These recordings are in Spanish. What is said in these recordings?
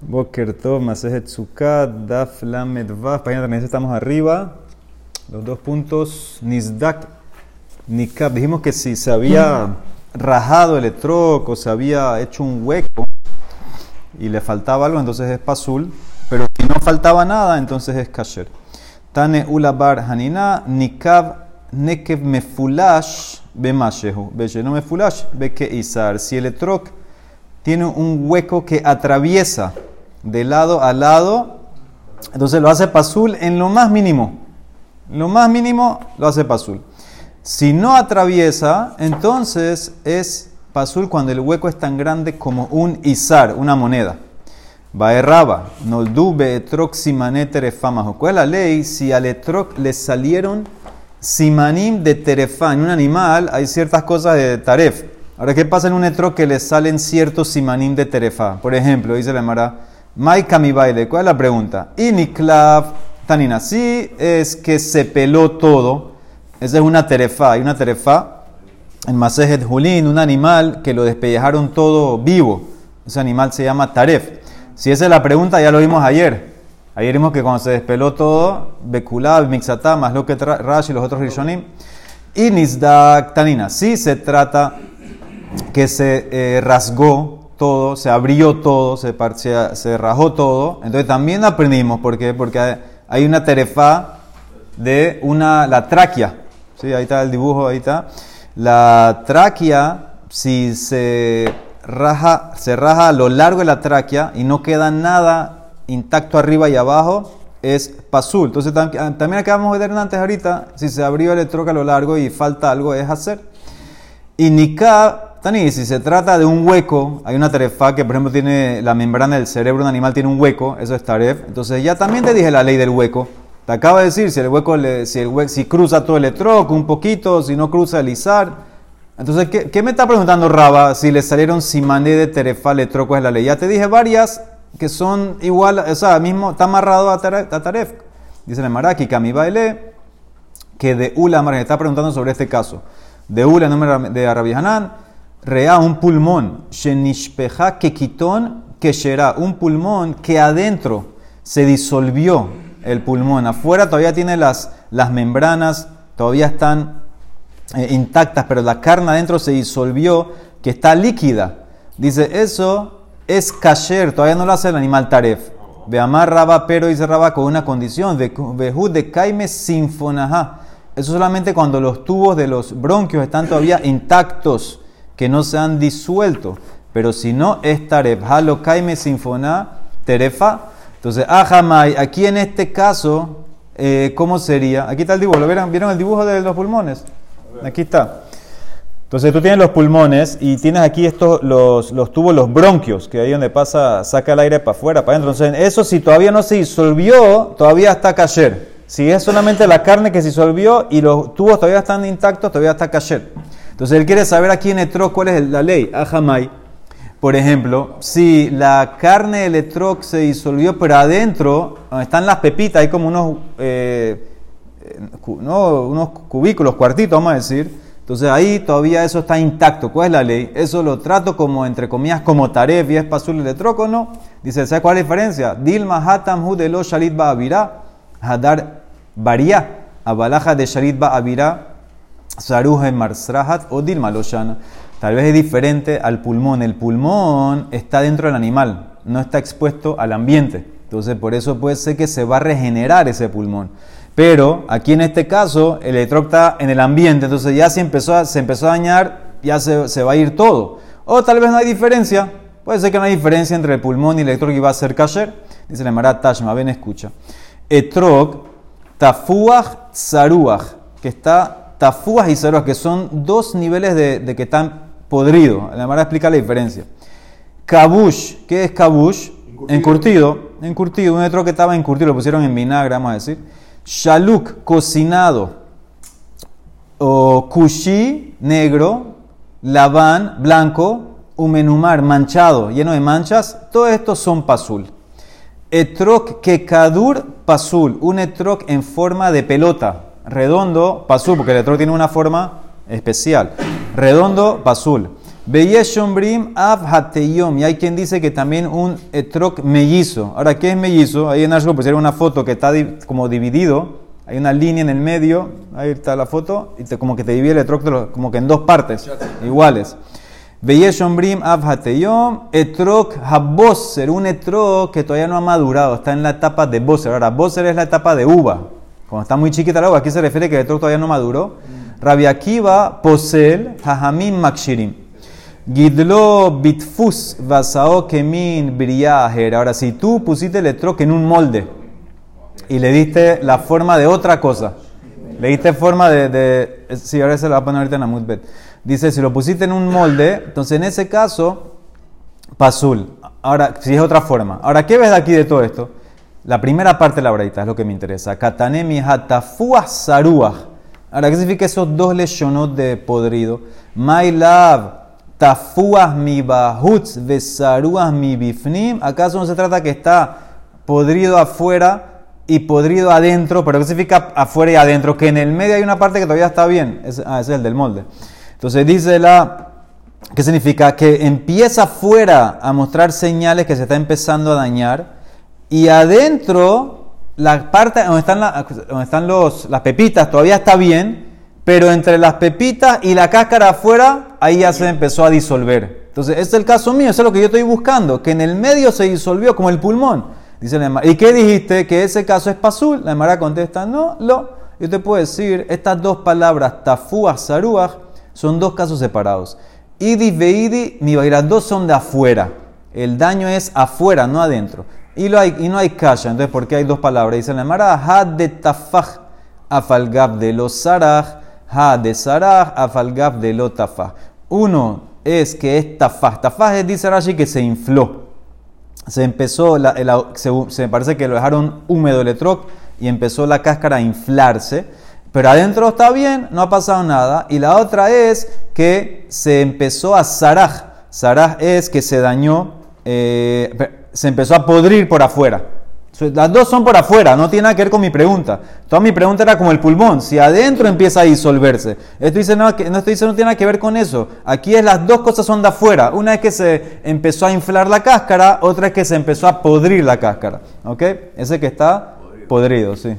Boker Tov, Masejet Sukkot, Daf Lamed Vav, página 36, estamos arriba. Los dos puntos, Nizdak, Nikab. Dijimos que si se había rajado el etrog o se había hecho un hueco y le faltaba algo, entonces es pasul. Pero si no faltaba nada, entonces es kasher. Tane Ulabar Hanina, Nikab, Nekev Mefulash, Bemashehu. no Mefulash, Beke Isar. Si el etrog tiene un hueco que atraviesa de lado a lado, entonces lo hace pasul en lo más mínimo. Lo más mínimo lo hace pasul. Si no atraviesa, entonces es pasul cuando el hueco es tan grande como un izar, una moneda. Baerraba, noldube etrok simané terefamajo. ¿Cuál es la ley? Si al etrok le salieron simanim de terefa, en un animal hay ciertas cosas de taref. Ahora, ¿qué pasa en un etro que le salen ciertos simanim de terefa? Por ejemplo, dice la Mara, Maika mi baile. ¿Cuál es la pregunta? Iniklav tanina. Sí, es que se peló todo. Esa es una terefa. Hay una terefa en Masejet Julín, un animal que lo despellejaron todo vivo. Ese animal se llama taref. Si esa es la pregunta, ya lo vimos ayer. Ayer vimos que cuando se despeló todo, Bekulab, Mixatá, más lo que Rash y los otros Rishonim, y Tanina. Sí se trata que se eh, rasgó todo, se abrió todo, se, se, rajó todo. Entonces también aprendimos, ¿por qué? Porque hay una terefa de una, la tráquea. ¿sí? Ahí está el dibujo, ahí está. La tráquea, si se raja, se raja a lo largo de la tráquea y no queda nada intacto arriba y abajo, es pasul. Entonces también acabamos de ver antes ahorita, si se abrió el troca a lo largo y falta algo, es hacer. Y nikah Tani, si se trata de un hueco, hay una tarefa que, por ejemplo, tiene la membrana del cerebro de un animal tiene un hueco, eso es taref. Entonces, ya también te dije la ley del hueco. Te acabo de decir si el hueco, si, el hueco, si cruza todo el etroc un poquito, si no cruza el izar. Entonces, ¿qué, me está preguntando Raba si le salieron simané de terefa letroco es la ley? Ya te dije varias que son igual, o sea, mismo está amarrado a taref. Dice el Maraki, mi baile, que de Ula, me está preguntando sobre este caso. De Ula, nombre de Arabi Hanan Rea, un pulmón. Shenishpeja kekitón será Un pulmón que adentro se disolvió el pulmón. Afuera todavía tiene las, las membranas, todavía están eh, intactas, pero la carne adentro se disolvió, que está líquida. Dice, eso es kasher, todavía no lo hace el animal taref. Ve amar raba, pero dice raba con una condición, de de caime sinfonaja. Eso solamente cuando los tubos de los bronquios están todavía intactos que no se han disuelto. Pero si no es taref, halo sinfoná, terefa. Entonces, ajamay, aquí en este caso, eh, ¿cómo sería? Aquí está el dibujo, ¿lo vieron? ¿Vieron el dibujo de los pulmones? Aquí está. Entonces tú tienes los pulmones y tienes aquí estos, los, los tubos, los bronquios, que ahí donde pasa, saca el aire para afuera, para adentro. Entonces, eso si todavía no se disolvió, todavía está cayer. Si es solamente la carne que se disolvió y los tubos todavía están intactos, todavía está cayer. Entonces él quiere saber aquí en etrog cuál es la ley. Ajamay, por ejemplo, si la carne del etrog se disolvió, pero adentro están las pepitas, hay como unos, eh, unos cubículos, cuartitos, vamos a decir. Entonces ahí todavía eso está intacto. ¿Cuál es la ley? Eso lo trato como, entre comillas, como taref y es pasul el etrog o no. Dice, ¿sabes cuál es la diferencia? Dilma hatam hu de lo shalit hadar varía, abalaja de shalit ba'avira Saruja en Marsrahat o Dilmaloshana. Tal vez es diferente al pulmón. El pulmón está dentro del animal, no está expuesto al ambiente. Entonces, por eso puede ser que se va a regenerar ese pulmón. Pero aquí en este caso, el electro está en el ambiente, entonces ya se empezó a, se empezó a dañar, ya se, va a ir todo. O tal vez no hay diferencia. Puede ser que no hay diferencia entre el pulmón y el electro que va a ser kasher. Dice la Mara Tashma, ven, escucha. Etrog, tafuach, saruach, que está tafúas y ceros, que son dos niveles de, que están podridos. La manera explica la diferencia. Kabush, ¿qué es kabush? Encurtido. Encurtido, un otro que estaba encurtido, lo pusieron en vinagre, vamos a decir. Shaluk, cocinado. O kushi, negro. Labán, blanco. Umenumar, manchado, lleno de manchas. Todos estos son pasul. Etrok kekadur, pasul. Un etrok en forma de pelota redondo, pasul, porque el electrón tiene una forma especial. Redondo, pasul. Beyeshombrim av. Y hay quien dice que también un etrog mellizo. Ahora, ¿qué es mellizo? Ahí en Ashko pusieron una foto que está como dividido. Hay una línea en el medio. Ahí está la foto. Y como que te divide el etrog como que en dos partes iguales. Beyeshombrim av hateyom. Etrog haboser. Un etrog que todavía no ha madurado. Está en la etapa de boser. Ahora, boser es la etapa de uva. Cuando está muy chiquita la uva. Aquí se refiere que el etrog todavía no maduró. Rabbi Akiva posel hajamim makshirim. Gidlo bitfus vasao kemin briajer. Ahora, si tú pusiste el etrog en un molde y le diste la forma de otra cosa, le diste forma de. de sí, ahora se lo va a poner ahorita en la mutbet. Dice, si lo pusiste en un molde, entonces en ese caso, pasul. Ahora, si es otra forma. Ahora, ¿qué ves de aquí de todo esto? La primera parte de la braita es lo que me interesa. Katanemi hatafua saruach. Ahora, ¿qué significa esos dos leshonot de podrido? My love tafuas mi bahutz besaruas mi bifnim. ¿Acaso no se trata que está podrido afuera y podrido adentro? Pero ¿qué significa afuera y adentro? Que en el medio hay una parte que todavía está bien. ah, ese es el del molde. Entonces dice la... ¿Qué significa? Que empieza afuera a mostrar señales que se está empezando a dañar y adentro la parte donde están, los, las pepitas todavía está bien, pero entre las pepitas y la cáscara afuera, ahí ya se empezó a disolver. Entonces, este es el caso mío, eso es lo que yo estoy buscando, que en el medio se disolvió como el pulmón. Dice la ¿Y qué dijiste? Que ese caso es pasul. La Emara contesta, no, lo. Yo te puedo decir, estas dos palabras, tafúa, saruach, son dos casos separados. Idi veidi, mi dos son de afuera. El daño es afuera, no adentro. Y, hay, y no hay kasha. Entonces, ¿por qué hay dos palabras? Dice la Emara, had de tafaj, afalgab de los saraj, ha de saraj, afalgab de lo tafaj. Uno es que es tafaj. Tafaj es, dice Rashi, que se infló. Se empezó, la, se, se, parece que lo dejaron húmedo el etrog y empezó la cáscara a inflarse. Pero adentro está bien, no ha pasado nada. Y la otra es que se empezó a saraj. Saraj es que se dañó, eh, se empezó a podrir por afuera. Las dos son por afuera, no tiene nada que ver con mi pregunta. Toda mi pregunta era como el pulmón, si adentro empieza a disolverse. Esto dice, no, no estoy diciendo no tiene nada que ver con eso. Aquí es las dos cosas son de afuera. Una es que se empezó a inflar la cáscara, otra es que se empezó a podrir la cáscara. ¿Ok? Ese que está podrido, sí.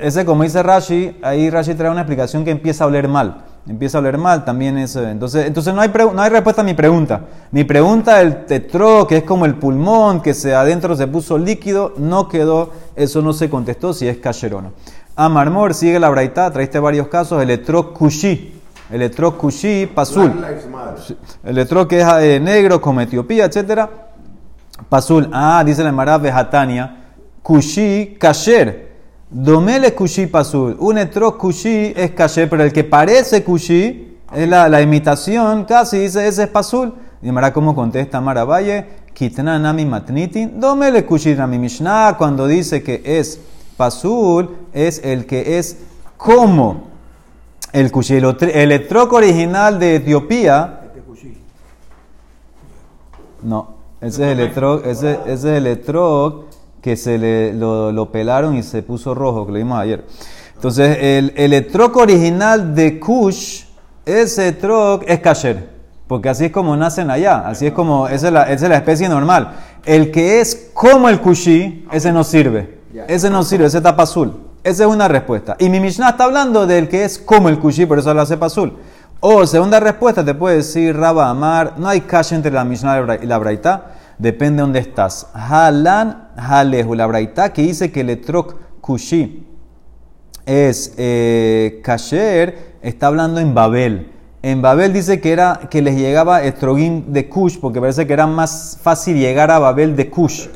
Ese, como dice Rashi, ahí Rashi trae una explicación que empieza a oler mal. Empieza a oler mal también eso. Entonces, entonces no, hay no hay respuesta a mi pregunta. Mi pregunta, el tetro, que es como el pulmón, que se, adentro se puso líquido, no quedó, eso no se contestó si es kasher o no. Amarmor, sigue la braita, traiste varios casos, electro kushi. Electro kushi, pasul. Electro que es eh, negro, como Etiopía, etc. Pasul. Ah, dice la Mara Vejatania. Kushi, kasher. Domele kushi pasul. Un etro kushi es kasher, pero el que parece kushi es la, imitación, casi dice ese es pasul. Y Mara, ¿cómo contesta Mara Valle? Kitna nami matnitin. Domele kushi nami mishnah. Cuando dice que es pasul, es el que es como el kushi. El, el original de Etiopía. No, ese es el etrog, ese, ese es el etrog que se le, lo, pelaron y se puso rojo, que lo vimos ayer. Entonces, el, el etrog original de Kush, ese etrog es kasher, porque así es como nacen allá, así es como, esa es la, es la especie normal. El que es como el kushi, ese no sirve, ese no sirve, ese tapa azul. Esa es una respuesta. Y mi Mishnah está hablando del que es como el kushi, por eso lo hace azul. O segunda respuesta, te puede decir Raba Amar, no hay cash entre la Mishnah y la Braita, depende de dónde estás. Halan Halehu, la que dice que el etrok kushi es eh, kasher, está hablando en Babel. En Babel dice que, era, que les llegaba estrogim de Kush, porque parece que era más fácil llegar a Babel de Kush.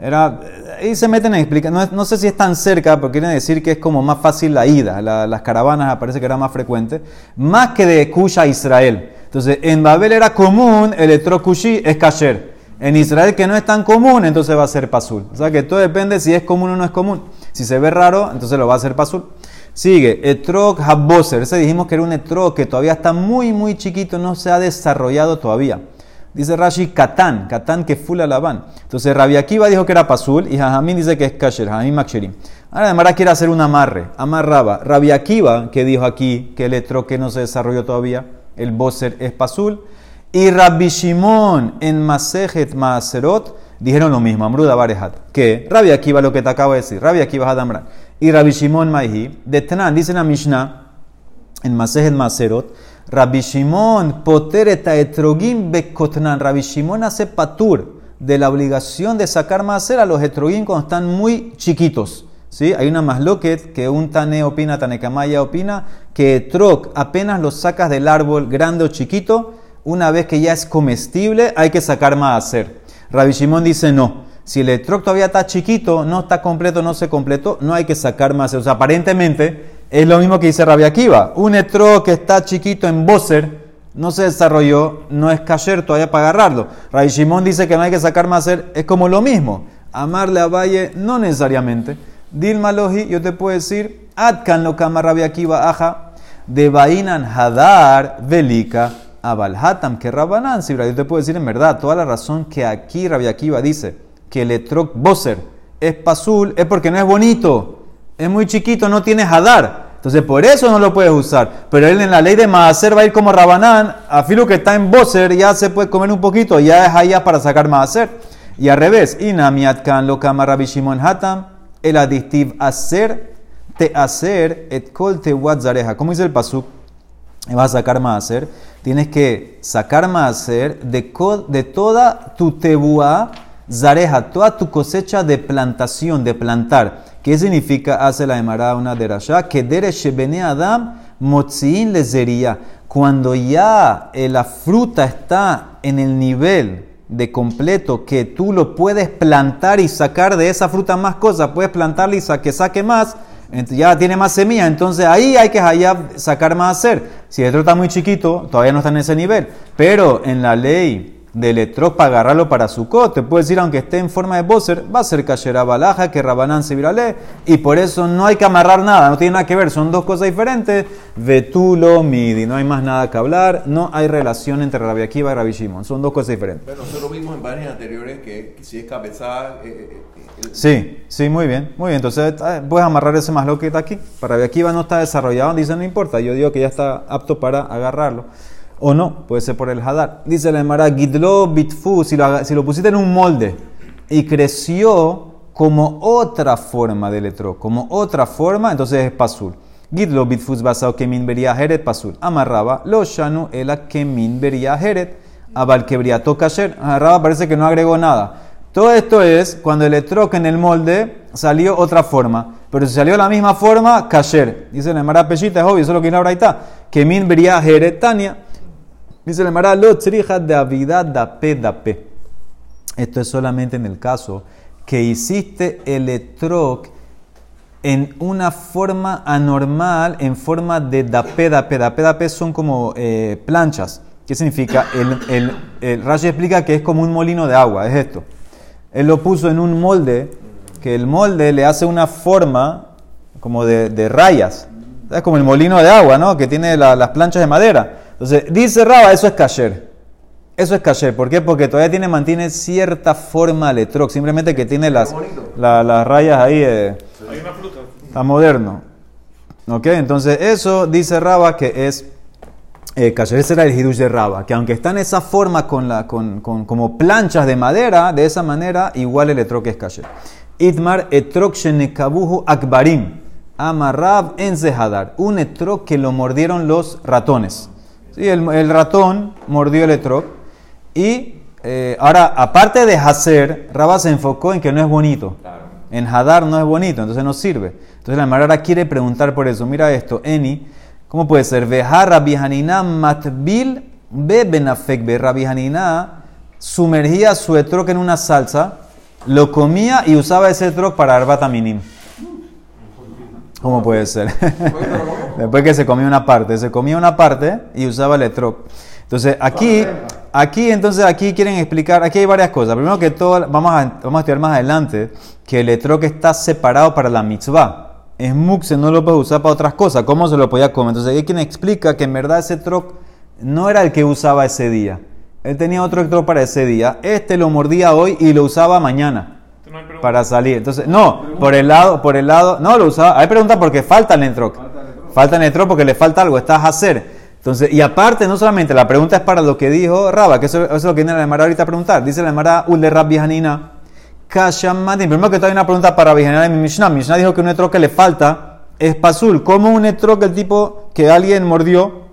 Era, ahí se meten a explicar, no, sé si es tan cerca, pero quieren decir que es como más fácil la ida, la, las caravanas parece que era más frecuente, más que de Kush a Israel. Entonces, en Babel era común, el etrokushi es kasher. En Israel que no es tan común, entonces va a ser pasul. O sea que todo depende si es común o no es común. Si se ve raro, entonces lo va a hacer pasul. Sigue, etrog haboser. Ese dijimos que era un etrog que todavía está muy, muy chiquito, no se ha desarrollado todavía. Dice Rashi, Katán, Katán que fula lavan. Entonces Rabbi Akiva dijo que era pasul y Jajamín dice que es kasher, Jajamín maksherim. Ahora además quiere hacer un amarre, amarraba. Rabbi Akiva, que dijo aquí que el etrog que no se desarrolló todavía, el boser es pasul. Y Rabbi Shimon en Masejet Maaserot dijeron lo mismo, Amruda Barehat, que Rabbi Akiva lo que te acabo de decir, Rabbi Akiva Hadamran y Rabbi Shimon Maihi, de Tanan, dice la Mishnah en Masejet Maaserot, Rabbi Shimon potereta etrogim bekotnan, Rabbi Shimon hace patur de la obligación de sacar maaser a los etrogim cuando están muy chiquitos. ¿Sí? Hay una masloquet que un tane opina, tanekamaya opina, que etrog apenas lo sacas del árbol grande o chiquito, una vez que ya es comestible, hay que sacar maaser. Rabbi Shimon dice no. Si el etrog todavía está chiquito, no está completo, no se completó, no hay que sacar maaser. O sea, aparentemente es lo mismo que dice Rabbi Akiva. Un etrog que está chiquito en Boser, no se desarrolló, no es kasher todavía para agarrarlo. Rabbi Shimon dice que no hay que sacar maaser, es como lo mismo. Amarle a Valle, no necesariamente. Dilma Lohi, yo te puedo decir, Atkan lo kama Rabbi Akiva aja, de Bainan Hadar Velika Abalhatam, que Rabanán, si yo te puedo decir en verdad, toda la razón que aquí Rabbi Akiva dice que el etrog boser es pasul, es porque no es bonito, es muy chiquito, no tiene Hadar. Entonces por eso no lo puedes usar. Pero él en la ley de Maaser va a ir como Rabanán, a filo que está en boser ya se puede comer un poquito, ya es allá para sacar Maaser. Y al revés, Inamiatkan lo kama Rabbi Shimon Hatam, el adictiv hacer, te hacer, et kol te zareja. ¿Cómo dice el pasuk? Vas a sacar Maaser tienes que sacar maaser de, de toda tu tebuá zareja, toda tu cosecha de plantación, de plantar. ¿Qué significa? Hace la emarada una derashá, que dere shebene adam motziin lezería. Cuando ya eh, la fruta está en el nivel de completo que tú lo puedes plantar y sacar de esa fruta más cosas, puedes plantarla y que saque más, ya tiene más semilla, entonces ahí hay que sacar más hacer. Si el electro está muy chiquito, todavía no está en ese nivel. Pero en la ley de electro para agarrarlo para su te puede decir, aunque esté en forma de bosser, va a ser cachera balaja, que rabanán se virale, y por eso no hay que amarrar nada, no tiene nada que ver, son dos cosas diferentes. Vetulo, midi, no hay más nada que hablar, no hay relación entre Rabbi Akiva y Rabbi Shimon, son dos cosas diferentes. Pero nosotros vimos en varias anteriores que, si es cabezada. Eh, eh, Sí, sí, muy bien, muy bien. Entonces eh, puedes amarrar ese más lo que está aquí. Para Rabbi Akiva no está desarrollado, dice no importa, yo digo que ya está apto para agarrarlo. O no, puede ser por el hadar. Dice la Emara, Gidlo Bitfu, si lo, si pusiste en un molde y creció como otra forma de letro, como otra forma, entonces es pasul. Gidlo Bitfus basado kemin vería heret pasul. Amarraba lo shanu ela kemin vería heret. Abal kebriato kasher. Amarraba parece que no agregó nada. Todo esto es cuando el etrog en el molde salió otra forma. Pero si salió la misma forma, kasher. Dice la Emara Peshita, es obvio, eso es lo que ahora está. Kemin vería heret tania. Dice la Mara, lo de avidad dape dape. Esto es solamente en el caso que hiciste el etrog en una forma anormal, en forma de dape dape. Dape dape son como eh, planchas. ¿Qué significa? El, el, el Rashi explica que es como un molino de agua, es esto. Él lo puso en un molde, que el molde le hace una forma como de, de rayas. Es como el molino de agua, ¿no? Que tiene las planchas de madera. Entonces, dice Raba, eso es kasher. Eso es kasher. ¿Por qué? Porque todavía tiene, mantiene cierta forma letroc. Simplemente que tiene las, las rayas ahí. Eh, Hay una fruta. Está moderno. ¿Ok? Entonces, eso dice Raba que es eh. Ese era el hidush de Raba. Que aunque está en esa forma con la, con, con, como planchas de madera, de esa manera, igual el etroc es kasher. Itmar etrok shenekabuhu akbarim. Amarrab en zehadar. Un etroc que lo mordieron los ratones. Sí, el, ratón mordió el etrog. Y eh, ahora, aparte de hacer, Rabba se enfocó en que no es bonito. En hadar no es bonito, entonces no sirve. Entonces la Marara quiere preguntar por eso. Mira esto, Eni, ¿cómo puede ser? Veja Rabihanina matbil be benafek be Rabihanina sumergía su etrog en una salsa, lo comía y usaba ese etrog para arbataminim. ¿Cómo puede ser? Después que se comía una parte, se comía una parte y usaba el etrog. Entonces aquí, aquí, entonces aquí quieren explicar, aquí hay varias cosas. Primero que todo, vamos a, vamos estudiar más adelante que el etrog está separado para la mitzvah. Es muxe, no lo puede usar para otras cosas. ¿Cómo se lo podía comer? Entonces hay quien explica que en verdad ese etrog no era el que usaba ese día. Él tenía otro etrog para ese día. Este lo mordía hoy y lo usaba mañana para salir. Entonces, no, por el lado, por el lado, no lo usaba. Hay pregunta porque falta el netrok. Falta el netrok porque le falta algo, está a hacer. Entonces, y aparte, no solamente, la pregunta es para lo que dijo Raba, que eso, eso es lo que viene la Emara ahorita a preguntar. Dice la Emara, Ul de Rabbi Hanina, Kashamatin. Primero que todo hay una pregunta para Hanina en mi Mishnah. Mi Mishnah dijo que un etro que le falta es pasul. ¿Cómo un etro que el tipo que alguien mordió,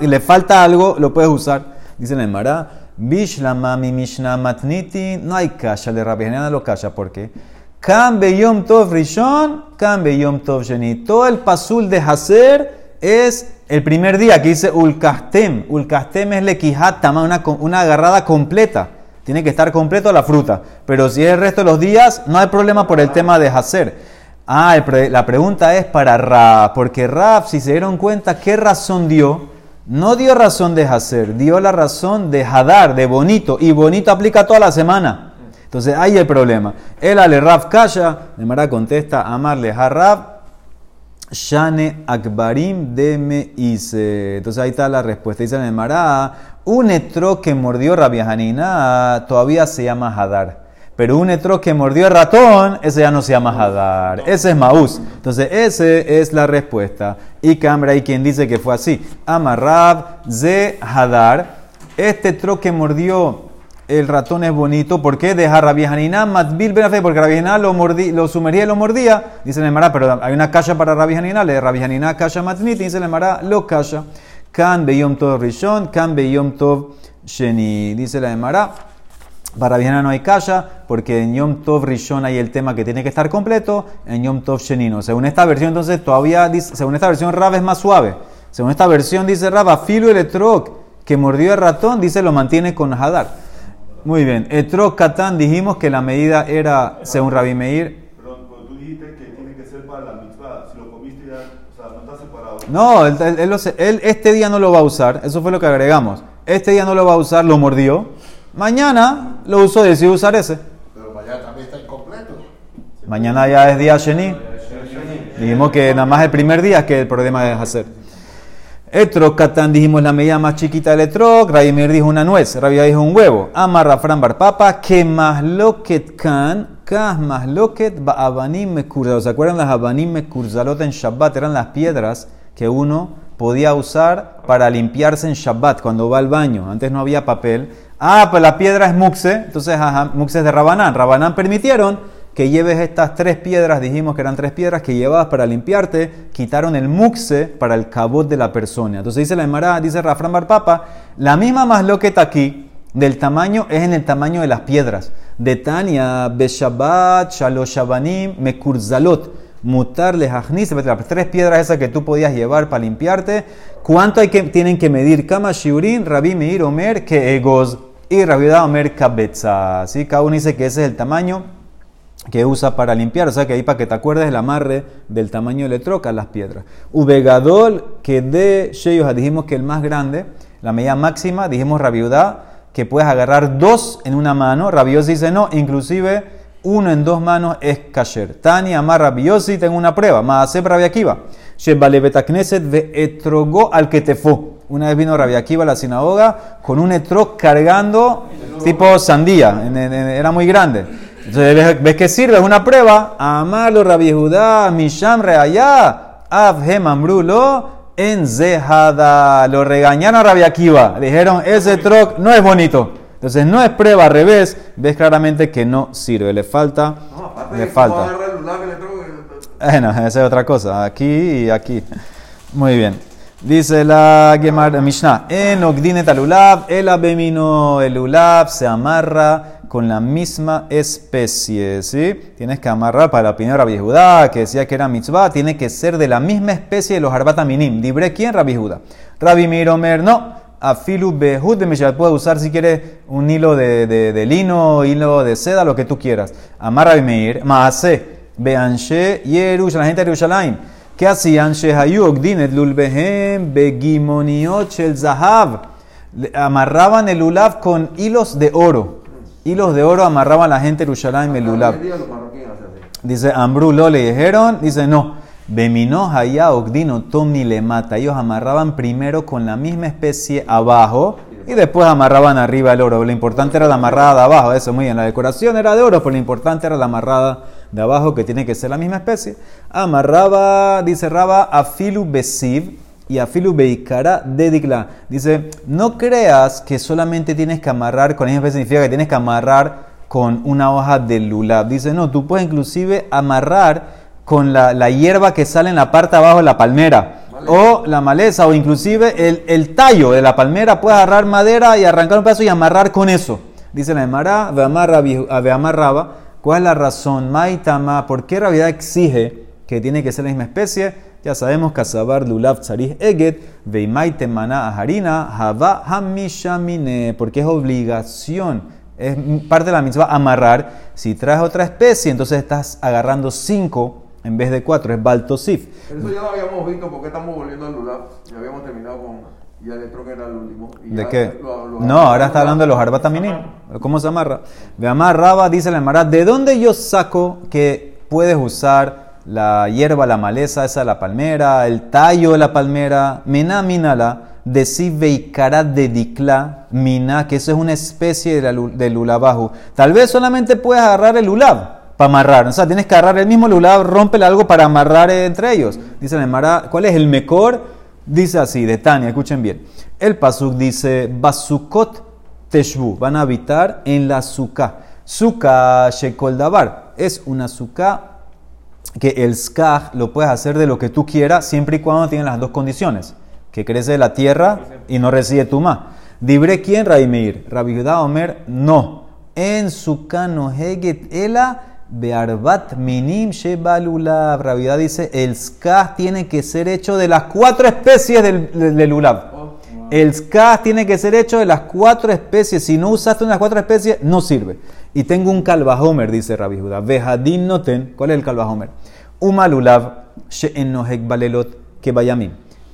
le falta algo, lo puedes usar? Dice la Emara, Bishlama mi Mishnah matniti, no hay kasha, le Rabbi Hanina lo kasha, ¿por qué? Kan beyom tov rishon, kan beyom tov sheni. Todo el pasul de hacer es el primer día que dice ulkastem. Ulkastem es lequijatama, una, una agarrada completa. Tiene que estar completo la fruta. Pero si es el resto de los días, no hay problema por el tema de hacer. Ah, la pregunta es para Rab, porque Rab, si se dieron cuenta, ¿qué razón dio? No dio razón de hacer, dio la razón de hadar, de bonito, y bonito aplica toda la semana. Entonces ahí el problema. El ale Rab Kasha, Nemara contesta, amarle a Rab, Shane Akbarim de me hice. Entonces ahí está la respuesta. Dice la Nemara, un etro que mordió Rabia Hanina todavía se llama Hadar. Pero un etro que mordió el ratón, ese ya no se llama Hadar. Ese es Maús. Entonces, esa es la respuesta. Y Cambra hay quien dice que fue así. Amarrab ze Hadar. Este etro que mordió el ratón es bonito. ¿Por qué? Deja Rabbi Hanina matbil ben Afei, Porque Rabbi Hanina lo, mordí- lo sumergía y lo mordía. Dice la Emara, pero hay una kasha para Rabbi Hanina. Le Rabbi Hanina kasha matniti. Dice la Emara, lo kasha. Kan beyom tov rishon, kan beyom tov sheni. Dice la Emara. Para Viena no hay kasha, porque en Yom Tov Rishon hay el tema que tiene que estar completo, en Yom Tov Shenino. Según esta versión, entonces, todavía, dice- según esta versión, Rab es más suave. Según esta versión, dice Rab, filo electroc, que mordió el ratón, dice, lo mantiene con Hadar. Muy bien. Etrok Katán, dijimos que la medida era, según Rabbi Meir, Perdón, cuando tú dijiste que tiene que ser para la mitzvah, si lo comiste ya, o sea, no está separado. no, él, él- él lo él este día no lo va a usar, eso fue lo que agregamos. Este día no lo va a usar, lo mordió. Mañana lo usó, decidió usar ese. Pero mañana también está incompleto. Mañana ya es día Sheni. Dijimos que nada más el primer día es que el problema es hacer. Etrok Katán dijimos la medida más chiquita del Etrok. Rabimir dijo una nuez. Rabia dijo un huevo. Amarra Fran Barpapa. Que más kan. Kas más mekurzalot. ¿Se acuerdan las abanim mekurzalot en Shabbat? Eran las piedras que uno podía usar para limpiarse en Shabbat cuando va al baño. Antes no había papel. Ah, pues la piedra es muxe. Entonces, ajá, muxe es de Rabanán. Rabanán permitieron que lleves estas tres piedras, dijimos que eran tres piedras que llevabas para limpiarte, quitaron el muxe para el cabot de la persona. Entonces dice la Emara, dice Rafran Barpapa, la misma masloqueta aquí, del tamaño, es en el tamaño de las piedras. De Tania, Beshabat, Shaloshabanim, Mekurzalot, Mutar, Lehachnis, las tres piedras esas que tú podías llevar para limpiarte. ¿Cuánto hay que, tienen que medir? Kama Shiurin, Rabbi Meir Omer, que Egos, y Rabbi Omer Kabetza. ¿Sí? Cada uno dice que ese es el tamaño que usa para limpiar, o sea que ahí para que te acuerdes el amarre del tamaño le troca las piedras. Ubegadol, que de Sheyos, dijimos que el más grande, la medida máxima, dijimos Rabiudá, que puedes agarrar dos en una mano. Rabiosi dice no, inclusive uno en dos manos es kasher. Tani amar Rabiosi, tengo una prueba. Maaseb Rabiakiva. Shebale betakneset ve etrogó al que te fue. Una vez vino Rabiakiva a la sinagoga con un etrog cargando tipo sandía, era muy grande. Entonces, ¿ves, ves que sirve? Es una prueba. Amalo Rabbi Judá, Misham Reayá, Avhem Amrulo, en Zehada. Lo regañaron a Rabbi Akiva. Dijeron, ese troc no es bonito. Entonces, no es prueba, al revés. Ves claramente que no sirve. Le falta, No, le falta. Bueno, esa es otra cosa. Aquí y aquí. Muy bien. Dice la Gemara Mishnah. En Ogdinet alulab, el abemino, el ulab se amarra con la misma especie. Tienes que amarrar para la opinión de Rabbi Judá, que decía que era mitzvah, tiene que ser de la misma especie de los arbataminim. Dibre quién? Rabbi Judá. Rabbi Miromer, no. Afilu behud de Mishal. Puedes usar si quieres un hilo de, de- lino, hilo de seda, lo que tú quieras. Amarra y meir. Maase. Beanshe Yerush, la gente de Yerushalayim. ¿Qué hacían? Shehayu Lulbehem Begimoniot Zahav. Amarraban el lulav con hilos de oro. Hilos de oro amarraban la gente Yerushalayim hacen así. Dice Ambrulo, le dijeron, dice no. Bemino haya ogdino tomni le mata. Ellos amarraban primero con la misma especie abajo y después amarraban arriba el oro. Lo importante era la amarrada de abajo, eso muy bien. La decoración era de oro, pero lo importante era la amarrada de abajo que tiene que ser la misma especie. Amarraba, dice Raba, afilu besiv y afilu beikara de dikla. Dice, no creas que solamente tienes que amarrar, con esa significa que tienes que amarrar con una hoja de lulab. Dice, no, tú puedes inclusive amarrar con la, la hierba que sale en la parte abajo de la palmera. O la maleza, o inclusive el, el tallo de la palmera, puedes agarrar madera y arrancar un pedazo y amarrar con eso. Dice la Emara, amarraba. ¿Cuál es la razón? Maitama, ¿por qué Rabiedad exige que tiene que ser la misma especie? Ya sabemos, Kazabar, Lulav, Tzarih, Eget, Veimaite, Maná, Harina, Hava, Hamishamine, porque es obligación, es parte de la misma amarrar. Si traes otra especie, entonces estás agarrando cinco en vez de cuatro, es Baltosif. Pero eso ya lo habíamos visto, porque estamos volviendo al Lulab? Ya habíamos terminado con. Ya el que era el último. y ¿De qué? lo- lo- no, ahora está hablando de los arbataminim. ¿Cómo se amarra? De amarraba, dice la Emara, ¿de dónde yo saco que puedes usar la hierba, la maleza, esa la palmera, el tallo de la palmera? Mina minala, de veikara de dikla, mina, que eso es una especie de lulabajo. Tal vez solamente puedes agarrar el lulab para amarrar. O sea, tienes que agarrar el mismo lulab, rómpele algo para amarrar entre ellos. Dice la ¿cuál es el mejor? Dice así, de Tania, escuchen bien. El pasuk dice, Basukot Teshvu, van a habitar en la suka. Suka Shekol Dabar, es una suka que el skaj lo puedes hacer de lo que tú quieras, siempre y cuando tienen las dos condiciones. Que crece de la tierra y no recibe tuma. Dibre quién, Raimir. Rabbi Omer, no. En suka no heget ela bearbat minim shebalulav. Rabbi dice, el skaj tiene que ser hecho de las cuatro especies del, del. El skaj tiene que ser hecho de las cuatro especies. Si no usaste una de las cuatro especies, no sirve. Y tengo un calvajomer, dice Rabbi Judá. Vejadin noten. ¿Cuál es el calvajomer? Umalulav she'en nohek balelot que bayamim.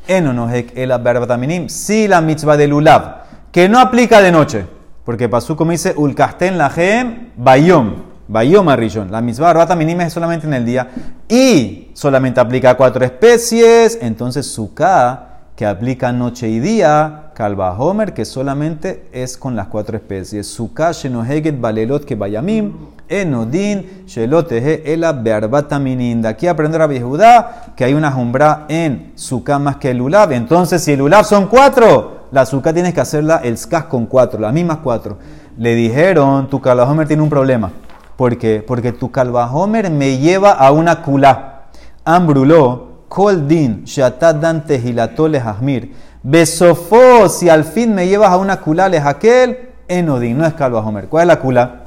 En nohek el barbataminim. Si la mitzvah de lulav, que no aplica de noche. Porque pasó como dice, ulkasten lahem bayom. Bayom arishon. La mitzvah barbataminim es solamente en el día. Y solamente aplica a cuatro especies. Entonces suká que aplica noche y día, calva homer, que solamente es con las cuatro especies. Suka, shenoheget, balelot, que bayamim, enodin, shelotehe, ela, bearbataminin. De aquí aprender a Judá que hay una jumbra en suka más que el ulab. Entonces, si el ulab son cuatro, la suka tienes que hacerla el skaz con cuatro, las mismas cuatro. Le dijeron, tu calva homer tiene un problema. ¿Por qué? Porque tu calva homer me lleva a una kulá. Ambruló, Kol din, shatat dan tehilato lehahmir. Besofó, si al fin me llevas a una kula lehakel, enodin, no es calva homer. ¿Cuál es la kula?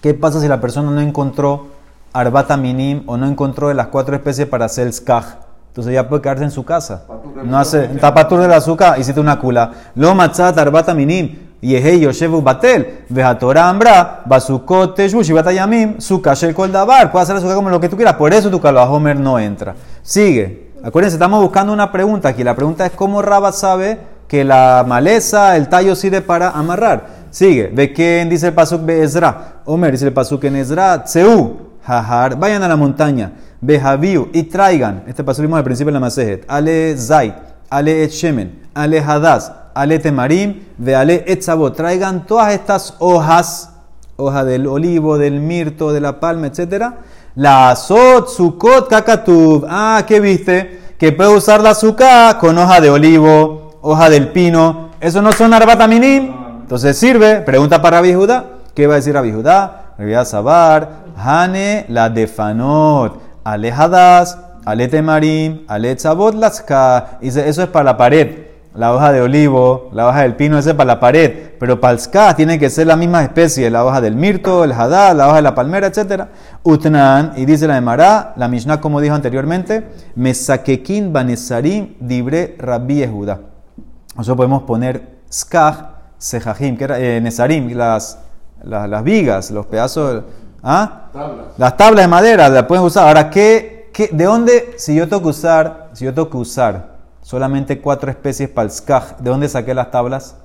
¿Qué pasa si la persona no encontró arbata minim o no encontró de las cuatro especies para hacer el skaj? Entonces ya puede quedarse en su casa. No hace, tapatur del azúcar, hiciste una kula. Lo matzat arbata minim. Yehei Yoshevu Batel, Vejatora Ambra, Basukot Teshu, Shibata Yamim, Suka Shel Kol Dabar. Puedes hacer azúcar como lo que tú quieras. Por eso tu Homer no entra. Sigue. Acuérdense, estamos buscando una pregunta aquí. La pregunta es cómo Rabba sabe que la maleza, el tallo sirve para amarrar. Sigue. ¿De quién dice el Pasuk Ezra? Omer dice el Pasuk en Ezra. Tseu, Hajar. Vayan a la montaña. Bejaviu y traigan. Este Pasuk vimos al principio de la Masejet. Ale Zait, Ale Et Shemen, Ale Hadas ale temarim, ve ale etzabot. Traigan todas estas hojas, hoja del olivo, del mirto, de la palma, etc. La azot, sukot, kakatub. Ah, ¿qué viste? Que puede usar la azúcar con hoja de olivo, hoja del pino. ¿Eso no son arbataminim? Entonces sirve. Pregunta para Rabbi Judá. ¿Qué va a decir Rabbi Judá? Rabbi Sabar, Hane, la defanot, ale hadas, ale temarim, ale etzabot, laska. Dice, eso es para la pared la hoja de olivo, la hoja del pino, ese es para la pared, pero para el ska tiene que ser la misma especie, la hoja del mirto, el hadá, la hoja de la palmera, etc. Utnan, y dice la de Mará, la Mishnah como dijo anteriormente, mesakekin banesarim dibre rabbi Yehuda. Nosotros podemos poner skaj, sejajim, que era eh, nesarim, las, las, las vigas, los pedazos, ¿ah? Tablas. Las tablas de madera las pueden usar. Ahora, ¿qué, qué, ¿de dónde, si yo tengo que usar, si yo tengo que usar solamente cuatro especies para el skaj. ¿De dónde saqué las tablas?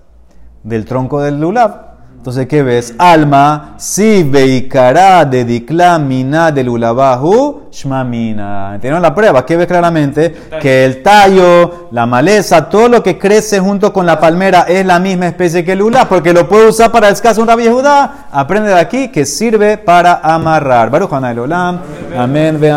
Del tronco del lulav. Entonces, ¿qué ves? Alma, si veikará de diklamina del lulabahu, shmamina. ¿Entendieron la prueba? ¿Qué ves claramente? Que el tallo, la maleza, todo lo que crece junto con la palmera es la misma especie que el lulav, porque lo puedo usar para el skaj un rabia Judá. Aprende de aquí que sirve para amarrar. Baruch Hanay Olam. Amén.